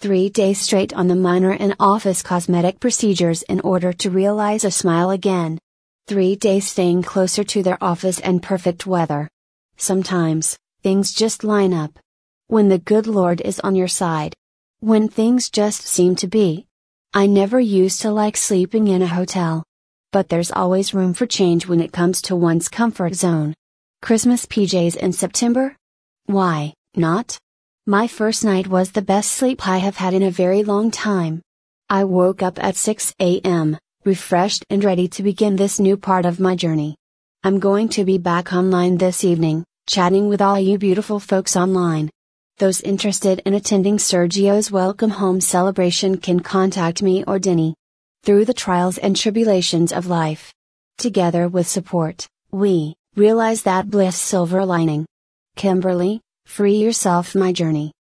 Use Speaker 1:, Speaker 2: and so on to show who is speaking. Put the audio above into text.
Speaker 1: Three days straight on the minor and office cosmetic procedures in order to realize a smile again. Three days staying closer to their office and perfect weather. Sometimes, things just line up. When the good Lord is on your side. When things just seem to be. I never used to like sleeping in a hotel. But there's always room for change when it comes to one's comfort zone. Christmas PJs in September? Why, not? My first night was the best sleep I have had in a very long time. I woke up at 6 a.m., refreshed and ready to begin this new part of my journey. I'm going to be back online this evening, chatting with all you beautiful folks online. Those interested in attending Sergio's welcome home celebration can contact me or Denny. Through the trials and tribulations of life. Together with support, we realize that bliss silver lining. Kimberly, Free yourself my journey.